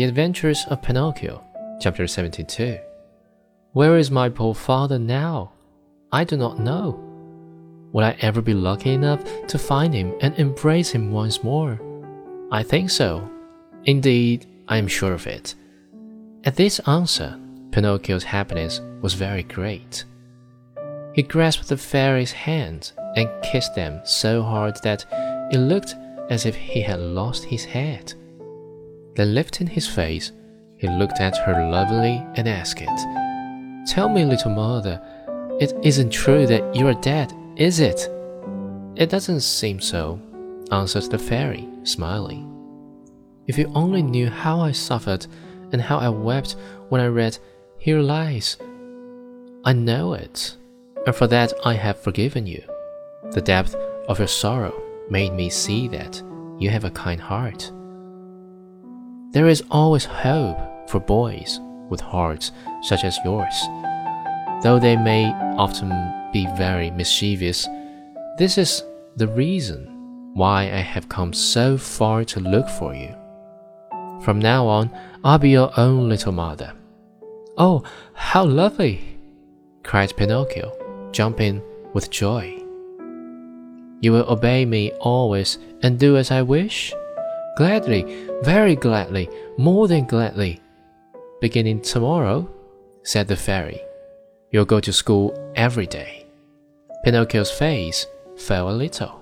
The Adventures of Pinocchio, Chapter 72. Where is my poor father now? I do not know. Will I ever be lucky enough to find him and embrace him once more? I think so. Indeed, I am sure of it. At this answer, Pinocchio's happiness was very great. He grasped the fairy's hands and kissed them so hard that it looked as if he had lost his head. Then lifting his face, he looked at her lovingly and asked, Tell me, little mother, it isn't true that you are dead, is it? It doesn't seem so, answered the fairy, smiling. If you only knew how I suffered and how I wept when I read, Here lies. I know it, and for that I have forgiven you. The depth of your sorrow made me see that you have a kind heart. There is always hope for boys with hearts such as yours. Though they may often be very mischievous, this is the reason why I have come so far to look for you. From now on, I'll be your own little mother. Oh, how lovely! cried Pinocchio, jumping with joy. You will obey me always and do as I wish? Gladly, very gladly, more than gladly. Beginning tomorrow, said the fairy, you'll go to school every day. Pinocchio's face fell a little.